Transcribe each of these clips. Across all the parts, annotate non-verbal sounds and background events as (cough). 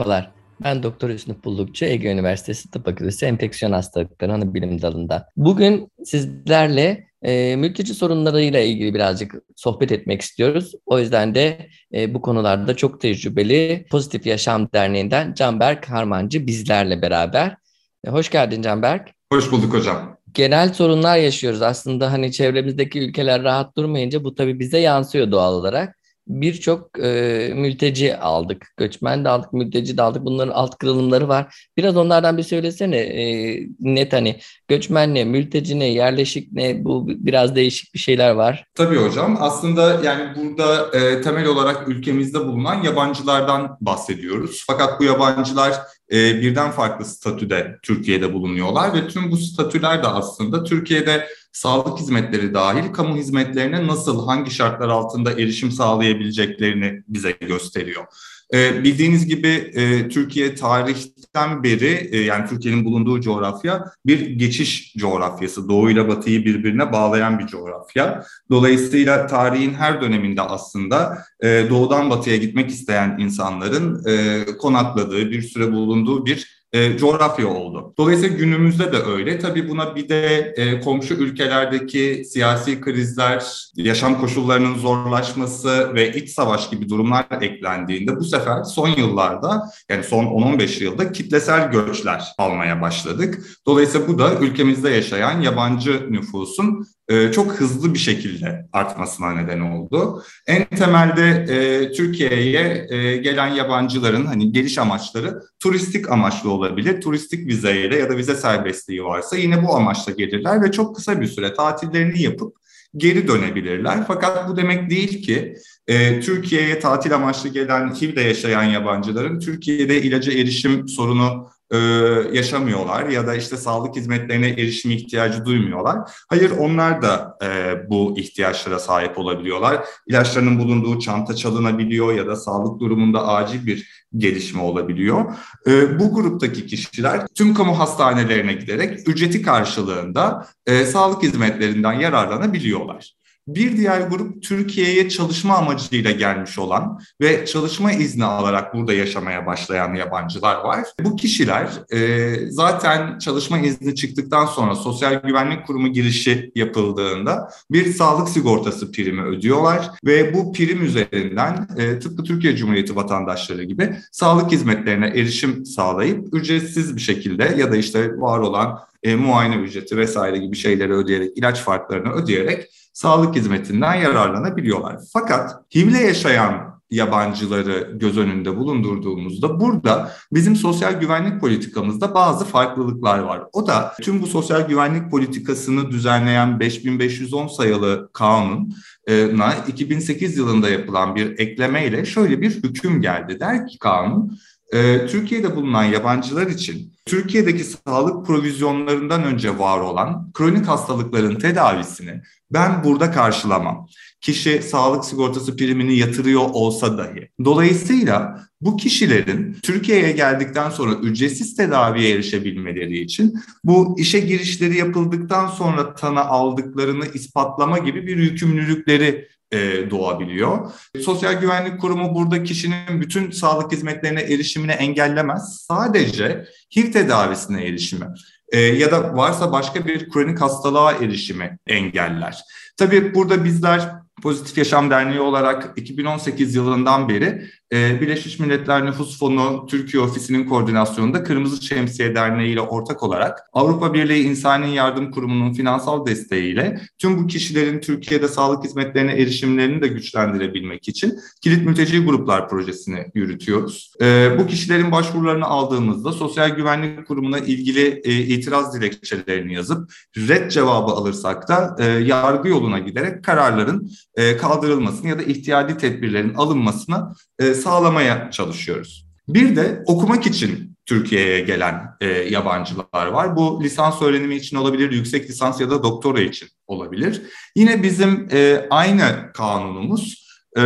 Merhabalar, ben Doktor Hüsnü Pullukçu, Ege Üniversitesi Tıp Fakültesi Enfeksiyon Hastalıkları Anabilim Dalı'nda. Bugün sizlerle e, mülteci sorunlarıyla ilgili birazcık sohbet etmek istiyoruz. O yüzden de e, bu konularda çok tecrübeli Pozitif Yaşam Derneği'nden Canberk Harmancı bizlerle beraber. E, hoş geldin Canberk. Hoş bulduk hocam. Genel sorunlar yaşıyoruz. Aslında hani çevremizdeki ülkeler rahat durmayınca bu tabii bize yansıyor doğal olarak birçok e, mülteci aldık. Göçmen de aldık, mülteci de aldık. Bunların alt kırılımları var. Biraz onlardan bir söylesene e, net hani göçmen ne, mülteci ne, yerleşik ne bu biraz değişik bir şeyler var. Tabii hocam. Aslında yani burada e, temel olarak ülkemizde bulunan yabancılardan bahsediyoruz. Fakat bu yabancılar e, birden farklı statüde Türkiye'de bulunuyorlar ve tüm bu statüler de aslında Türkiye'de sağlık hizmetleri dahil kamu hizmetlerine nasıl, hangi şartlar altında erişim sağlayabileceklerini bize gösteriyor. E, bildiğiniz gibi e, Türkiye tarihten beri e, yani Türkiye'nin bulunduğu coğrafya bir geçiş coğrafyası. Doğu ile batıyı birbirine bağlayan bir coğrafya. Dolayısıyla tarihin her döneminde aslında e, doğudan batıya gitmek isteyen insanların e, konakladığı, bir süre bulunduğu bir e, coğrafya oldu. Dolayısıyla günümüzde de öyle. Tabii buna bir de e, komşu ülkelerdeki siyasi krizler, yaşam koşullarının zorlaşması ve iç savaş gibi durumlar eklendiğinde bu sefer son yıllarda yani son 10-15 yılda kitlesel göçler almaya başladık. Dolayısıyla bu da ülkemizde yaşayan yabancı nüfusun e, çok hızlı bir şekilde artmasına neden oldu. En temelde e, Türkiye'ye e, gelen yabancıların hani geliş amaçları turistik amaçlı olabilir. Turistik vizeyle ya da vize serbestliği varsa yine bu amaçla gelirler ve çok kısa bir süre tatillerini yapıp geri dönebilirler. Fakat bu demek değil ki e, Türkiye'ye tatil amaçlı gelen HIV'de yaşayan yabancıların Türkiye'de ilaca erişim sorunu e, yaşamıyorlar ya da işte sağlık hizmetlerine erişim ihtiyacı duymuyorlar. Hayır onlar da e, bu ihtiyaçlara sahip olabiliyorlar. İlaçlarının bulunduğu çanta çalınabiliyor ya da sağlık durumunda acil bir gelişme olabiliyor. E, bu gruptaki kişiler tüm kamu hastanelerine giderek ücreti karşılığında e, sağlık hizmetlerinden yararlanabiliyorlar. Bir diğer grup Türkiye'ye çalışma amacıyla gelmiş olan ve çalışma izni alarak burada yaşamaya başlayan yabancılar var. Bu kişiler e, zaten çalışma izni çıktıktan sonra Sosyal Güvenlik Kurumu girişi yapıldığında bir sağlık sigortası primi ödüyorlar ve bu prim üzerinden e, tıpkı Türkiye Cumhuriyeti vatandaşları gibi sağlık hizmetlerine erişim sağlayıp ücretsiz bir şekilde ya da işte var olan e, muayene ücreti vesaire gibi şeyleri ödeyerek, ilaç farklarını ödeyerek sağlık hizmetinden yararlanabiliyorlar. Fakat HIV'le yaşayan yabancıları göz önünde bulundurduğumuzda burada bizim sosyal güvenlik politikamızda bazı farklılıklar var. O da tüm bu sosyal güvenlik politikasını düzenleyen 5510 sayılı kanuna 2008 yılında yapılan bir eklemeyle şöyle bir hüküm geldi. Der ki kanun e, Türkiye'de bulunan yabancılar için Türkiye'deki sağlık provizyonlarından önce var olan kronik hastalıkların tedavisini ben burada karşılamam. Kişi sağlık sigortası primini yatırıyor olsa dahi. Dolayısıyla bu kişilerin Türkiye'ye geldikten sonra ücretsiz tedaviye erişebilmeleri için bu işe girişleri yapıldıktan sonra tanı aldıklarını ispatlama gibi bir yükümlülükleri e, doğabiliyor. Sosyal Güvenlik Kurumu burada kişinin bütün sağlık hizmetlerine erişimini engellemez. Sadece HIV tedavisine erişimi e, ya da varsa başka bir kronik hastalığa erişimi engeller. Tabii burada bizler Pozitif Yaşam Derneği olarak 2018 yılından beri e, Birleşmiş Milletler Nüfus Fonu Türkiye Ofisi'nin koordinasyonunda Kırmızı Şemsiye Derneği ile ortak olarak Avrupa Birliği İnsani Yardım Kurumu'nun finansal desteğiyle tüm bu kişilerin Türkiye'de sağlık hizmetlerine erişimlerini de güçlendirebilmek için Kilit Mülteci Gruplar Projesi'ni yürütüyoruz. E, bu kişilerin başvurularını aldığımızda Sosyal Güvenlik Kurumu'na ilgili e, itiraz dilekçelerini yazıp red cevabı alırsak da e, yargı yoluna giderek kararların e, kaldırılmasını ya da ihtiyadi tedbirlerin alınmasını e, sağlamaya çalışıyoruz. Bir de okumak için Türkiye'ye gelen e, yabancılar var. Bu lisans öğrenimi için olabilir, yüksek lisans ya da doktora için olabilir. Yine bizim e, aynı kanunumuz e,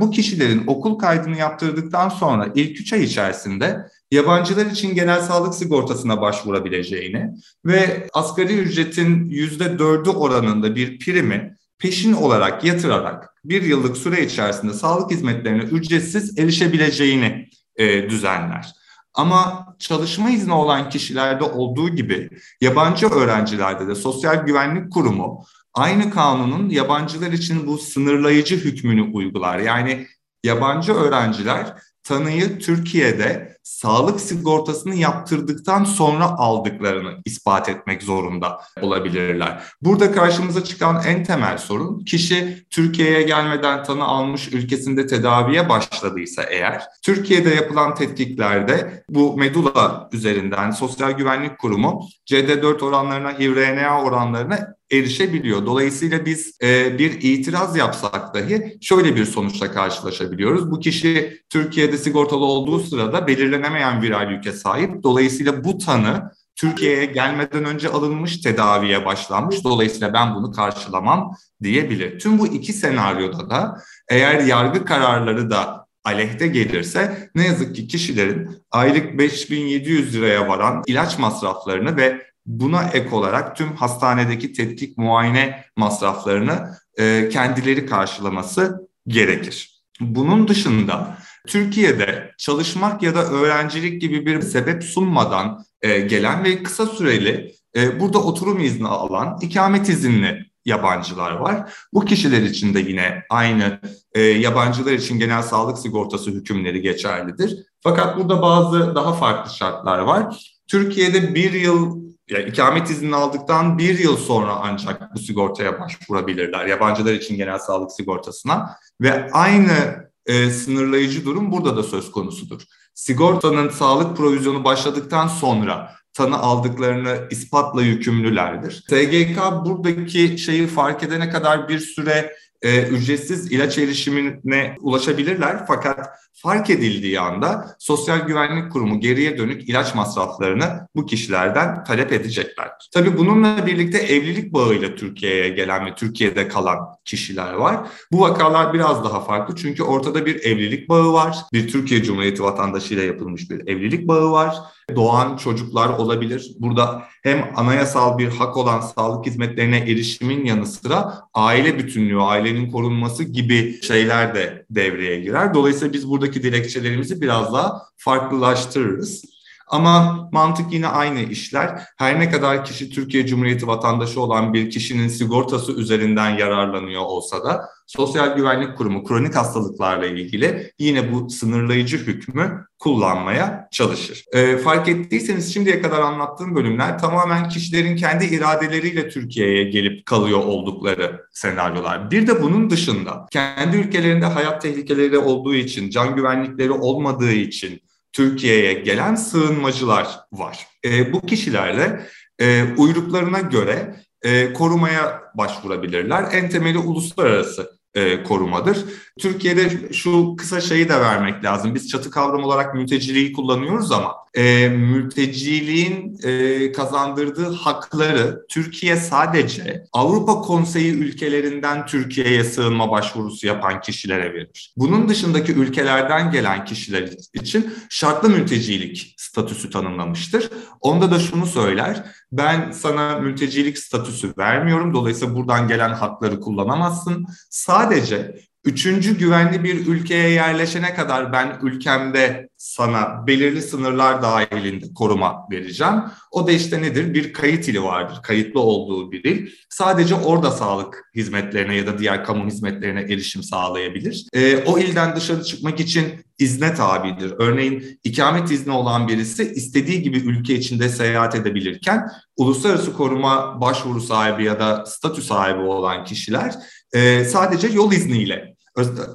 bu kişilerin okul kaydını yaptırdıktan sonra ilk üç ay içerisinde yabancılar için genel sağlık sigortasına başvurabileceğini ve asgari ücretin yüzde dördü oranında bir primi peşin olarak yatırarak bir yıllık süre içerisinde sağlık hizmetlerine ücretsiz erişebileceğini e, düzenler. Ama çalışma izni olan kişilerde olduğu gibi yabancı öğrencilerde de Sosyal Güvenlik Kurumu aynı kanunun yabancılar için bu sınırlayıcı hükmünü uygular. Yani yabancı öğrenciler tanıyı Türkiye'de sağlık sigortasını yaptırdıktan sonra aldıklarını ispat etmek zorunda olabilirler. Burada karşımıza çıkan en temel sorun kişi Türkiye'ye gelmeden tanı almış ülkesinde tedaviye başladıysa eğer Türkiye'de yapılan tetkiklerde bu medula üzerinden Sosyal Güvenlik Kurumu CD4 oranlarına, HIV-RNA oranlarına erişebiliyor. Dolayısıyla biz e, bir itiraz yapsak dahi şöyle bir sonuçla karşılaşabiliyoruz. Bu kişi Türkiye'de sigortalı olduğu sırada belirlenemeyen viral yüke sahip. Dolayısıyla bu tanı Türkiye'ye gelmeden önce alınmış, tedaviye başlanmış. Dolayısıyla ben bunu karşılamam diyebilir. Tüm bu iki senaryoda da eğer yargı kararları da aleyhte gelirse ne yazık ki kişilerin aylık 5700 liraya varan ilaç masraflarını ve buna ek olarak tüm hastanedeki tetkik muayene masraflarını e, kendileri karşılaması gerekir. Bunun dışında Türkiye'de çalışmak ya da öğrencilik gibi bir sebep sunmadan e, gelen ve kısa süreli e, burada oturum izni alan ikamet izinli yabancılar var. Bu kişiler için de yine aynı e, yabancılar için genel sağlık sigortası hükümleri geçerlidir. Fakat burada bazı daha farklı şartlar var. Türkiye'de bir yıl yani ikamet izni aldıktan bir yıl sonra ancak bu sigortaya başvurabilirler. Yabancılar için genel sağlık sigortasına ve aynı e, sınırlayıcı durum burada da söz konusudur. Sigortanın sağlık provizyonu başladıktan sonra tanı aldıklarını ispatla yükümlülerdir. SGK buradaki şeyi fark edene kadar bir süre e, ücretsiz ilaç erişimine ulaşabilirler. Fakat fark edildiği anda Sosyal Güvenlik Kurumu geriye dönük ilaç masraflarını bu kişilerden talep edecekler. Tabii bununla birlikte evlilik bağıyla Türkiye'ye gelen ve Türkiye'de kalan kişiler var. Bu vakalar biraz daha farklı çünkü ortada bir evlilik bağı var. Bir Türkiye Cumhuriyeti vatandaşıyla yapılmış bir evlilik bağı var. Doğan çocuklar olabilir. Burada hem anayasal bir hak olan sağlık hizmetlerine erişimin yanı sıra aile bütünlüğü, ailenin korunması gibi şeyler de devreye girer. Dolayısıyla biz buradaki dilekçelerimizi biraz daha farklılaştırırız. Ama mantık yine aynı işler. Her ne kadar kişi Türkiye Cumhuriyeti vatandaşı olan bir kişinin sigortası üzerinden yararlanıyor olsa da Sosyal Güvenlik Kurumu kronik hastalıklarla ilgili yine bu sınırlayıcı hükmü kullanmaya çalışır. E, fark ettiyseniz şimdiye kadar anlattığım bölümler tamamen kişilerin kendi iradeleriyle Türkiye'ye gelip kalıyor oldukları senaryolar. Bir de bunun dışında kendi ülkelerinde hayat tehlikeleri olduğu için, can güvenlikleri olmadığı için Türkiye'ye gelen sığınmacılar var. E, bu kişilerle e, uyruklarına göre e, korumaya başvurabilirler. En temeli uluslararası e, korumadır. Türkiye'de şu kısa şeyi de vermek lazım. Biz çatı kavram olarak mülteciliği kullanıyoruz ama e, mülteciliğin e, kazandırdığı hakları Türkiye sadece Avrupa Konseyi ülkelerinden Türkiye'ye sığınma başvurusu yapan kişilere verir. Bunun dışındaki ülkelerden gelen kişiler için şartlı mültecilik statüsü tanımlamıştır. Onda da şunu söyler. Ben sana mültecilik statüsü vermiyorum. Dolayısıyla buradan gelen hakları kullanamazsın. Sadece Üçüncü güvenli bir ülkeye yerleşene kadar ben ülkemde sana belirli sınırlar dahilinde koruma vereceğim. O da işte nedir? Bir kayıt ili vardır. Kayıtlı olduğu bir il. Sadece orada sağlık hizmetlerine ya da diğer kamu hizmetlerine erişim sağlayabilir. E, o ilden dışarı çıkmak için izne tabidir. Örneğin ikamet izni olan birisi istediği gibi ülke içinde seyahat edebilirken uluslararası koruma başvuru sahibi ya da statü sahibi olan kişiler e, sadece yol izniyle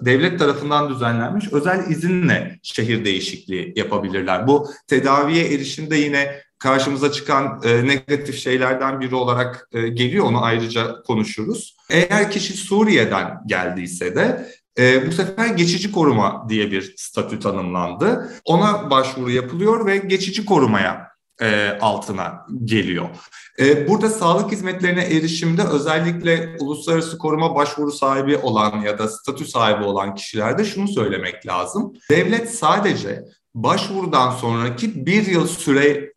devlet tarafından düzenlenmiş özel izinle şehir değişikliği yapabilirler. Bu tedaviye erişimde yine karşımıza çıkan e, negatif şeylerden biri olarak e, geliyor. Onu ayrıca konuşuruz. Eğer kişi Suriye'den geldiyse de e, bu sefer geçici koruma diye bir statü tanımlandı. Ona başvuru yapılıyor ve geçici korumaya e, altına geliyor. E, burada sağlık hizmetlerine erişimde özellikle uluslararası koruma başvuru sahibi olan ya da statü sahibi olan kişilerde şunu söylemek lazım. Devlet sadece başvurudan sonraki bir yıl süreyi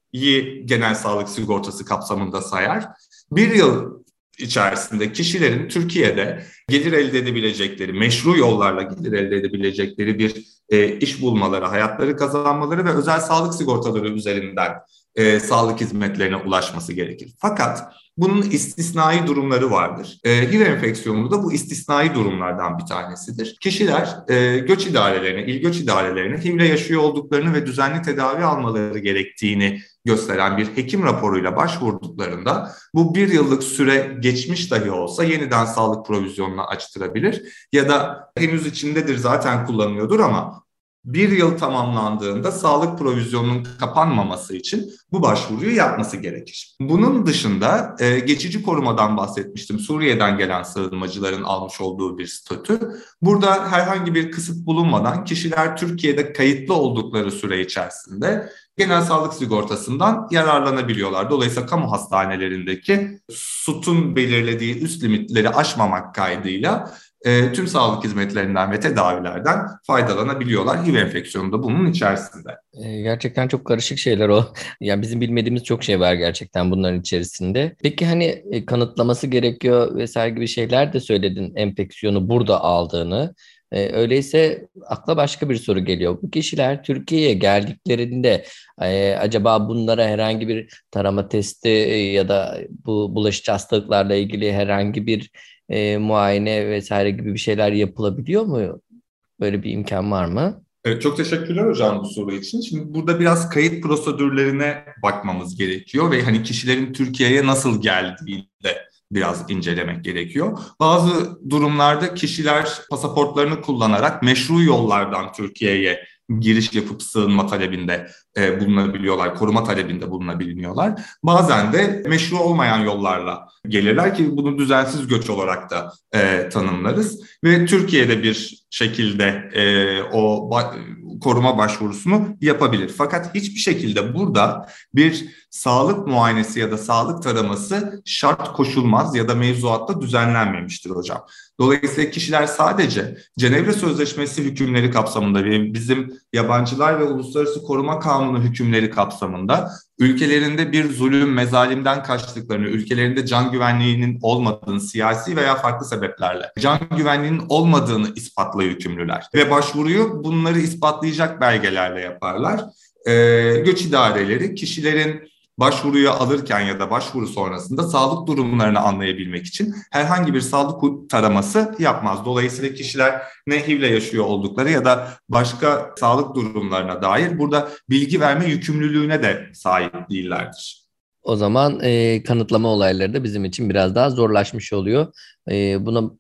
genel sağlık sigortası kapsamında sayar. Bir yıl içerisinde kişilerin Türkiye'de gelir elde edebilecekleri, meşru yollarla gelir elde edebilecekleri bir e, iş bulmaları, hayatları kazanmaları ve özel sağlık sigortaları üzerinden e, sağlık hizmetlerine ulaşması gerekir. Fakat bunun istisnai durumları vardır. E, HIV enfeksiyonu da bu istisnai durumlardan bir tanesidir. Kişiler e, göç idarelerine, il göç idarelerine HIV'le yaşıyor olduklarını ve düzenli tedavi almaları gerektiğini gösteren bir hekim raporuyla başvurduklarında bu bir yıllık süre geçmiş dahi olsa yeniden sağlık provizyonuna açtırabilir ya da henüz içindedir zaten kullanıyordur ama bir yıl tamamlandığında sağlık provizyonunun kapanmaması için bu başvuruyu yapması gerekir. Bunun dışında e, geçici korumadan bahsetmiştim. Suriye'den gelen sığınmacıların almış olduğu bir statü. Burada herhangi bir kısıt bulunmadan kişiler Türkiye'de kayıtlı oldukları süre içerisinde genel sağlık sigortasından yararlanabiliyorlar. Dolayısıyla kamu hastanelerindeki SUT'un belirlediği üst limitleri aşmamak kaydıyla e, tüm sağlık hizmetlerinden ve tedavilerden faydalanabiliyorlar. HIV enfeksiyonu da bunun içerisinde. E, gerçekten çok karışık şeyler o. (laughs) Yani bizim bilmediğimiz çok şey var gerçekten bunların içerisinde. Peki hani e, kanıtlaması gerekiyor vesaire gibi şeyler de söyledin enfeksiyonu burada aldığını. E, öyleyse akla başka bir soru geliyor. Bu kişiler Türkiye'ye geldiklerinde e, acaba bunlara herhangi bir tarama testi e, ya da bu bulaşıcı hastalıklarla ilgili herhangi bir e, muayene vesaire gibi bir şeyler yapılabiliyor mu? Böyle bir imkan var mı? Evet, çok teşekkürler hocam bu soru için. Şimdi burada biraz kayıt prosedürlerine bakmamız gerekiyor ve hani kişilerin Türkiye'ye nasıl geldiğini de biraz incelemek gerekiyor. Bazı durumlarda kişiler pasaportlarını kullanarak meşru yollardan Türkiye'ye giriş yapıp sığınma talebinde e, bulunabiliyorlar, koruma talebinde bulunabiliyorlar. Bazen de meşru olmayan yollarla gelirler ki bunu düzensiz göç olarak da e, tanımlarız. Ve Türkiye'de bir şekilde e, o ba- koruma başvurusunu yapabilir. Fakat hiçbir şekilde burada bir sağlık muayenesi ya da sağlık taraması şart koşulmaz ya da mevzuatta düzenlenmemiştir hocam. Dolayısıyla kişiler sadece Cenevre Sözleşmesi hükümleri kapsamında ve bizim yabancılar ve uluslararası koruma kanunu hükümleri kapsamında ülkelerinde bir zulüm, mezalimden kaçtıklarını, ülkelerinde can güvenliğinin olmadığını siyasi veya farklı sebeplerle can güvenliğinin olmadığını ispatla yükümlüler. Ve başvuruyu bunları ispatlayacak belgelerle yaparlar. Ee, göç idareleri kişilerin başvuruyu alırken ya da başvuru sonrasında sağlık durumlarını anlayabilmek için herhangi bir sağlık taraması yapmaz. Dolayısıyla kişiler ne HIV'le yaşıyor oldukları ya da başka sağlık durumlarına dair burada bilgi verme yükümlülüğüne de sahip değillerdir. O zaman e, kanıtlama olayları da bizim için biraz daha zorlaşmış oluyor. E, buna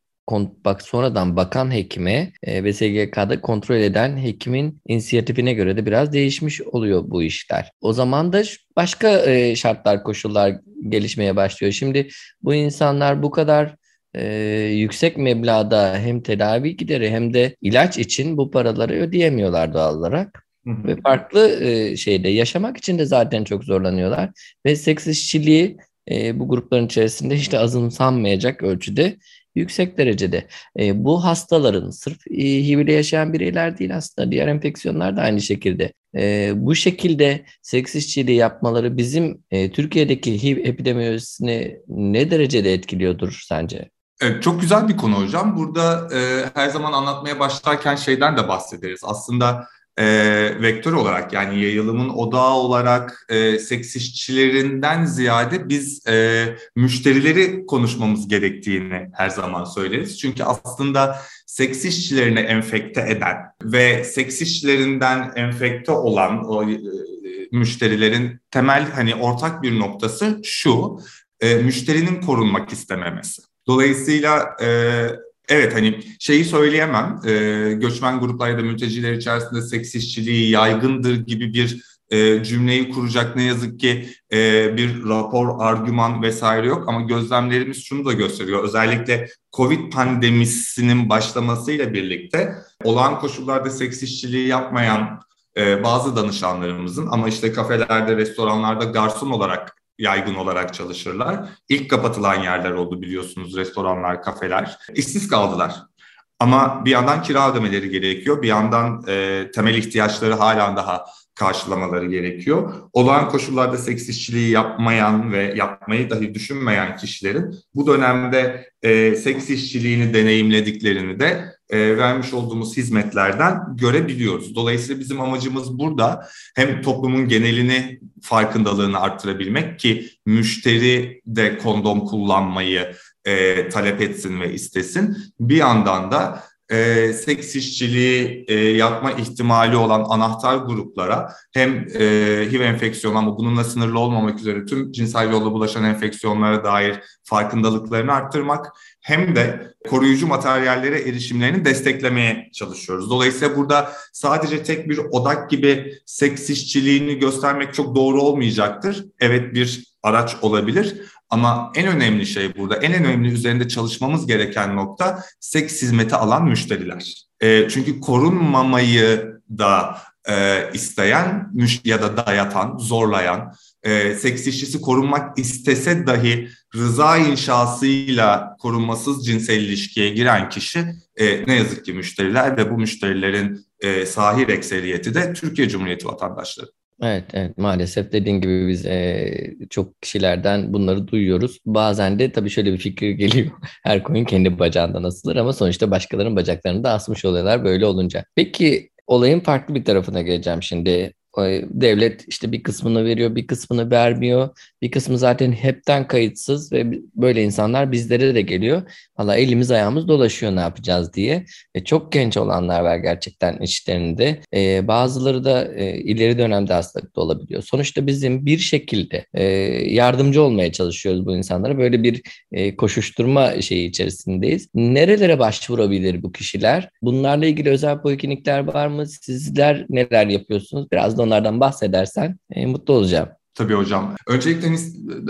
bak sonradan bakan hekime e, ve SGK'da kontrol eden hekimin inisiyatifine göre de biraz değişmiş oluyor bu işler. O zaman da başka e, şartlar, koşullar gelişmeye başlıyor. Şimdi bu insanlar bu kadar e, yüksek meblağda hem tedavi gideri hem de ilaç için bu paraları ödeyemiyorlar doğal olarak. Ve farklı e, şeyde yaşamak için de zaten çok zorlanıyorlar. Ve seks işçiliği e, bu grupların içerisinde hiç de azımsanmayacak ölçüde yüksek derecede. E, bu hastaların sırf e, HIV ile yaşayan bireyler değil aslında diğer enfeksiyonlar da aynı şekilde. E, bu şekilde seks işçiliği yapmaları bizim e, Türkiye'deki HIV epidemiyolojisini ne derecede etkiliyordur sence? Evet, çok güzel bir konu hocam. Burada e, her zaman anlatmaya başlarken şeyden de bahsederiz. Aslında e, vektör olarak yani yayılımın odağı olarak e, seks işçilerinden ziyade biz e, müşterileri konuşmamız gerektiğini her zaman söyleriz. Çünkü aslında seks işçilerini enfekte eden ve seks işçilerinden enfekte olan o e, müşterilerin temel hani ortak bir noktası şu, e, müşterinin korunmak istememesi. Dolayısıyla e, Evet hani şeyi söyleyemem. E, göçmen gruplar ya da mülteciler içerisinde seks işçiliği yaygındır gibi bir e, cümleyi kuracak ne yazık ki e, bir rapor, argüman vesaire yok ama gözlemlerimiz şunu da gösteriyor. Özellikle Covid pandemisinin başlamasıyla birlikte olağan koşullarda seks işçiliği yapmayan e, bazı danışanlarımızın ama işte kafelerde, restoranlarda garson olarak yaygın olarak çalışırlar. İlk kapatılan yerler oldu biliyorsunuz restoranlar, kafeler. İşsiz kaldılar. Ama bir yandan kira ödemeleri gerekiyor. Bir yandan e, temel ihtiyaçları hala daha karşılamaları gerekiyor. Olağan koşullarda seks işçiliği yapmayan ve yapmayı dahi düşünmeyen kişilerin bu dönemde e, seks işçiliğini deneyimlediklerini de e, vermiş olduğumuz hizmetlerden görebiliyoruz. Dolayısıyla bizim amacımız burada hem toplumun genelini farkındalığını arttırabilmek ki müşteri de kondom kullanmayı e, talep etsin ve istesin. Bir yandan da e, seks işçiliği e, yapma ihtimali olan anahtar gruplara hem e, HIV enfeksiyonu ama bununla sınırlı olmamak üzere tüm cinsel yolla bulaşan enfeksiyonlara dair farkındalıklarını arttırmak hem de koruyucu materyallere erişimlerini desteklemeye çalışıyoruz. Dolayısıyla burada sadece tek bir odak gibi seks işçiliğini göstermek çok doğru olmayacaktır. Evet bir araç olabilir ama en önemli şey burada, en önemli üzerinde çalışmamız gereken nokta seks hizmeti alan müşteriler. E, çünkü korunmamayı da e, isteyen ya da dayatan, zorlayan, e, seks işçisi korunmak istese dahi rıza inşasıyla korunmasız cinsel ilişkiye giren kişi e, ne yazık ki müşteriler ve bu müşterilerin e, sahil ekseriyeti de Türkiye Cumhuriyeti vatandaşları. Evet, evet maalesef dediğin gibi biz e, çok kişilerden bunları duyuyoruz. Bazen de tabii şöyle bir fikir geliyor. (laughs) Her koyun kendi bacağından asılır ama sonuçta başkalarının bacaklarını da asmış oluyorlar böyle olunca. Peki olayın farklı bir tarafına geleceğim şimdi. Devlet işte bir kısmını veriyor, bir kısmını vermiyor. Bir kısmı zaten hepten kayıtsız ve böyle insanlar bizlere de geliyor. Valla elimiz ayağımız dolaşıyor ne yapacağız diye. E, çok genç olanlar var gerçekten içlerinde. E, bazıları da e, ileri dönemde hastalıkta olabiliyor. Sonuçta bizim bir şekilde e, yardımcı olmaya çalışıyoruz bu insanlara. Böyle bir e, koşuşturma şeyi içerisindeyiz. Nerelere başvurabilir bu kişiler? Bunlarla ilgili özel poliklinikler var mı? Sizler neler yapıyorsunuz? Biraz da onlardan bahsedersen e, mutlu olacağım. Tabii hocam. Öncelikle hani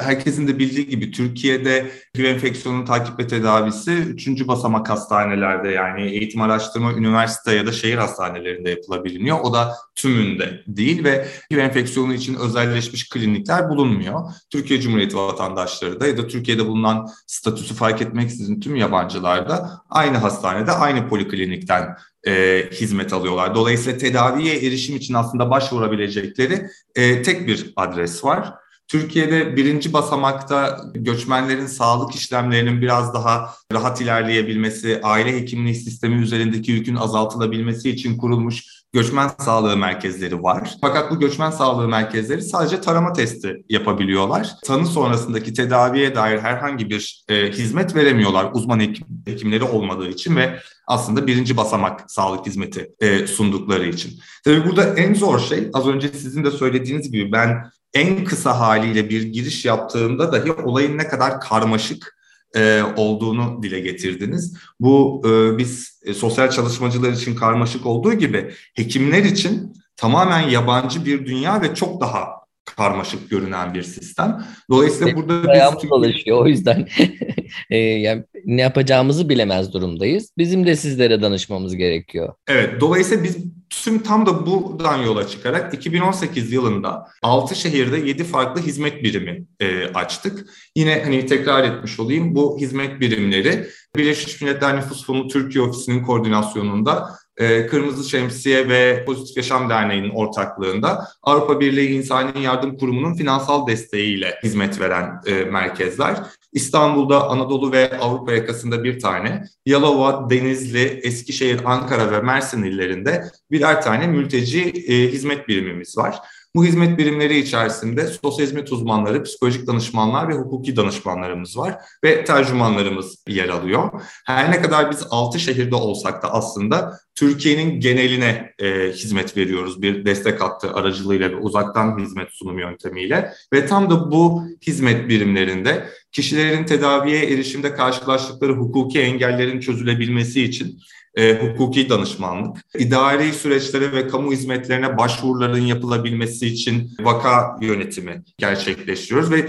herkesin de bildiği gibi Türkiye'de HIV enfeksiyonun takip ve tedavisi üçüncü basamak hastanelerde yani eğitim araştırma, üniversite ya da şehir hastanelerinde yapılabiliyor. O da tümünde değil ve HIV enfeksiyonu için özelleşmiş klinikler bulunmuyor. Türkiye Cumhuriyeti vatandaşları da ya da Türkiye'de bulunan statüsü fark etmeksizin tüm yabancılar da aynı hastanede, aynı poliklinikten e, hizmet alıyorlar. Dolayısıyla tedaviye erişim için aslında başvurabilecekleri e, tek bir adres var. Türkiye'de birinci basamakta göçmenlerin sağlık işlemlerinin biraz daha rahat ilerleyebilmesi, aile hekimliği sistemi üzerindeki yükün azaltılabilmesi için kurulmuş göçmen sağlığı merkezleri var. Fakat bu göçmen sağlığı merkezleri sadece tarama testi yapabiliyorlar. Tanı sonrasındaki tedaviye dair herhangi bir e, hizmet veremiyorlar uzman hekim, hekimleri olmadığı için ve aslında birinci basamak sağlık hizmeti e, sundukları için. Tabii burada en zor şey az önce sizin de söylediğiniz gibi ben en kısa haliyle bir giriş yaptığımda dahi olayın ne kadar karmaşık e, olduğunu dile getirdiniz. Bu e, biz e, sosyal çalışmacılar için karmaşık olduğu gibi hekimler için tamamen yabancı bir dünya ve çok daha karmaşık görünen bir sistem. Dolayısıyla burada Ayağımız biz... dolaşıyor o yüzden (laughs) e, yani ne yapacağımızı bilemez durumdayız. Bizim de sizlere danışmamız gerekiyor. Evet, dolayısıyla biz tüm tam da buradan yola çıkarak 2018 yılında 6 şehirde 7 farklı hizmet birimi e, açtık. Yine hani tekrar etmiş olayım bu hizmet birimleri Birleşmiş Milletler Nüfus Fonu Türkiye Ofisi'nin koordinasyonunda e, Kırmızı Şemsiye ve Pozitif Yaşam Derneği'nin ortaklığında Avrupa Birliği İnsani Yardım Kurumu'nun finansal desteğiyle hizmet veren e, merkezler. İstanbul'da Anadolu ve Avrupa yakasında bir tane, Yalova, Denizli, Eskişehir, Ankara ve Mersin illerinde birer tane mülteci e, hizmet birimimiz var. Bu hizmet birimleri içerisinde sosyal hizmet uzmanları, psikolojik danışmanlar ve hukuki danışmanlarımız var ve tercümanlarımız yer alıyor. Her ne kadar biz 6 şehirde olsak da aslında Türkiye'nin geneline e, hizmet veriyoruz bir destek hattı aracılığıyla ve uzaktan hizmet sunum yöntemiyle ve tam da bu hizmet birimlerinde kişilerin tedaviye erişimde karşılaştıkları hukuki engellerin çözülebilmesi için e, hukuki danışmanlık, idari süreçlere ve kamu hizmetlerine başvuruların yapılabilmesi için vaka yönetimi gerçekleştiriyoruz ve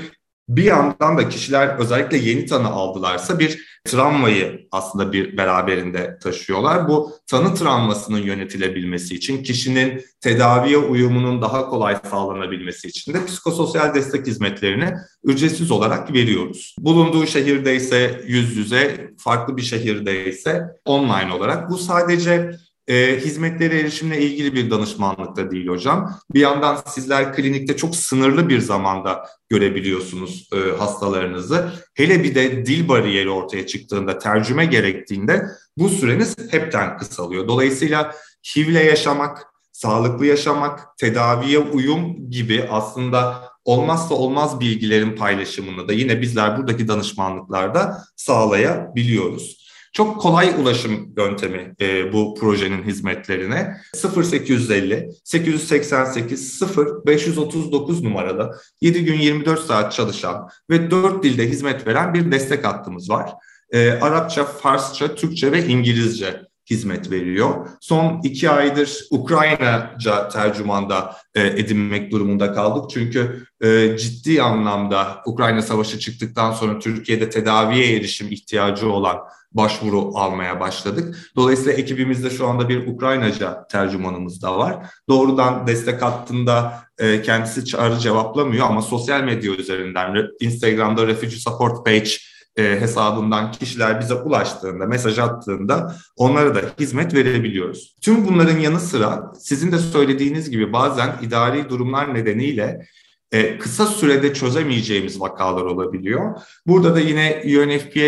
bir yandan da kişiler özellikle yeni tanı aldılarsa bir travmayı aslında bir beraberinde taşıyorlar. Bu tanı travmasının yönetilebilmesi için, kişinin tedaviye uyumunun daha kolay sağlanabilmesi için de psikososyal destek hizmetlerini ücretsiz olarak veriyoruz. Bulunduğu şehirde ise yüz yüze, farklı bir şehirde ise online olarak. Bu sadece e, hizmetlere erişimle ilgili bir danışmanlık da değil hocam. Bir yandan sizler klinikte çok sınırlı bir zamanda görebiliyorsunuz e, hastalarınızı. Hele bir de dil bariyeri ortaya çıktığında, tercüme gerektiğinde bu süreniz hepten kısalıyor. Dolayısıyla HIV'le yaşamak, sağlıklı yaşamak, tedaviye uyum gibi aslında olmazsa olmaz bilgilerin paylaşımını da yine bizler buradaki danışmanlıklarda sağlayabiliyoruz. Çok kolay ulaşım yöntemi e, bu projenin hizmetlerine. 0850 888 0 539 numaralı 7 gün 24 saat çalışan ve 4 dilde hizmet veren bir destek hattımız var. E, Arapça, Farsça, Türkçe ve İngilizce hizmet veriyor. Son iki aydır Ukraynaca tercümanda e, edinmek durumunda kaldık. Çünkü e, ciddi anlamda Ukrayna Savaşı çıktıktan sonra Türkiye'de tedaviye erişim ihtiyacı olan başvuru almaya başladık. Dolayısıyla ekibimizde şu anda bir Ukraynaca tercümanımız da var. Doğrudan destek hattında e, kendisi çağrı cevaplamıyor ama sosyal medya üzerinden Instagram'da Refugee Support Page e, hesabından kişiler bize ulaştığında, mesaj attığında onlara da hizmet verebiliyoruz. Tüm bunların yanı sıra sizin de söylediğiniz gibi bazen idari durumlar nedeniyle e, kısa sürede çözemeyeceğimiz vakalar olabiliyor. Burada da yine UNFPA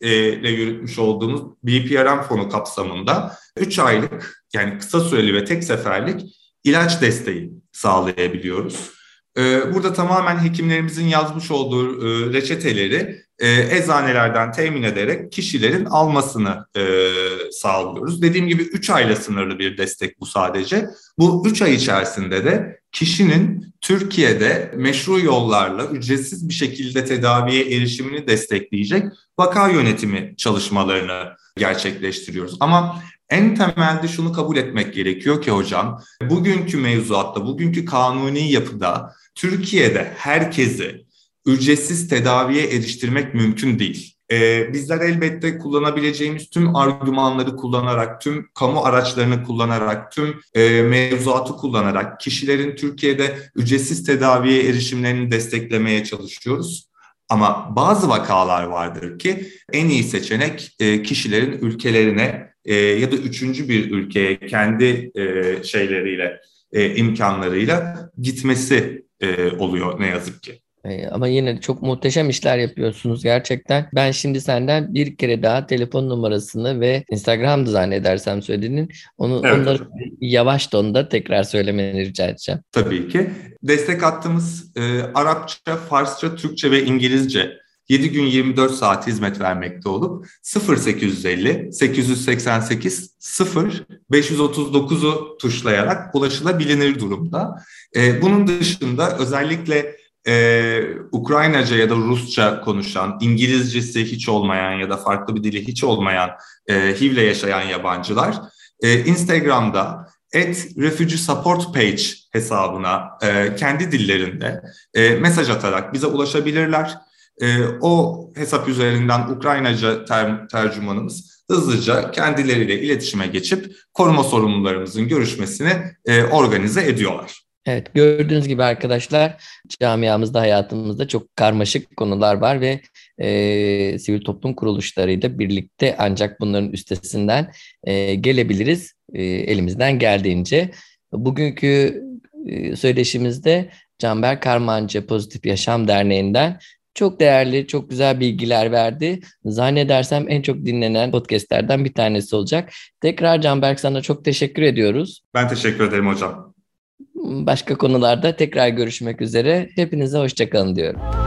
e, ile yürütmüş olduğumuz BPRM fonu kapsamında 3 aylık yani kısa süreli ve tek seferlik ilaç desteği sağlayabiliyoruz. E, burada tamamen hekimlerimizin yazmış olduğu e, reçeteleri e, eczanelerden temin ederek kişilerin almasını e, sağlıyoruz. Dediğim gibi 3 ayla sınırlı bir destek bu sadece. Bu 3 ay içerisinde de kişinin Türkiye'de meşru yollarla ücretsiz bir şekilde tedaviye erişimini destekleyecek vaka yönetimi çalışmalarını gerçekleştiriyoruz. Ama en temelde şunu kabul etmek gerekiyor ki hocam, bugünkü mevzuatta, bugünkü kanuni yapıda Türkiye'de herkesi ücretsiz tedaviye eriştirmek mümkün değil. Ee, bizler elbette kullanabileceğimiz tüm argümanları kullanarak, tüm kamu araçlarını kullanarak, tüm e, mevzuatı kullanarak kişilerin Türkiye'de ücretsiz tedaviye erişimlerini desteklemeye çalışıyoruz. Ama bazı vakalar vardır ki en iyi seçenek e, kişilerin ülkelerine e, ya da üçüncü bir ülkeye kendi e, şeyleriyle, e, imkanlarıyla gitmesi e, oluyor ne yazık ki. Ee, ama yine çok muhteşem işler yapıyorsunuz gerçekten. Ben şimdi senden bir kere daha telefon numarasını ve Instagram'da zannedersem söylediğin onu evet. onları yavaş tonda tekrar söylemeni rica edeceğim. Tabii ki. Destek hattımız e, Arapça, Farsça, Türkçe ve İngilizce 7 gün 24 saat hizmet vermekte olup 0850 888 0 539'u tuşlayarak ulaşılabilir durumda. E, bunun dışında özellikle e, Ukraynaca ya da Rusça konuşan, İngilizcesi hiç olmayan ya da farklı bir dili hiç olmayan e, HIV'le yaşayan yabancılar e, Instagram'da at Refugee Support Page hesabına e, kendi dillerinde e, mesaj atarak bize ulaşabilirler. E, o hesap üzerinden Ukraynaca ter, tercümanımız hızlıca kendileriyle iletişime geçip koruma sorumlularımızın görüşmesini e, organize ediyorlar. Evet gördüğünüz gibi arkadaşlar camiamızda hayatımızda çok karmaşık konular var ve e, sivil toplum kuruluşlarıyla birlikte ancak bunların üstesinden e, gelebiliriz e, elimizden geldiğince. Bugünkü e, söyleşimizde Canber Karmancı Pozitif Yaşam Derneği'nden çok değerli, çok güzel bilgiler verdi. Zannedersem en çok dinlenen podcastlerden bir tanesi olacak. Tekrar Canberk sana çok teşekkür ediyoruz. Ben teşekkür ederim hocam başka konularda tekrar görüşmek üzere. Hepinize hoşçakalın diyorum.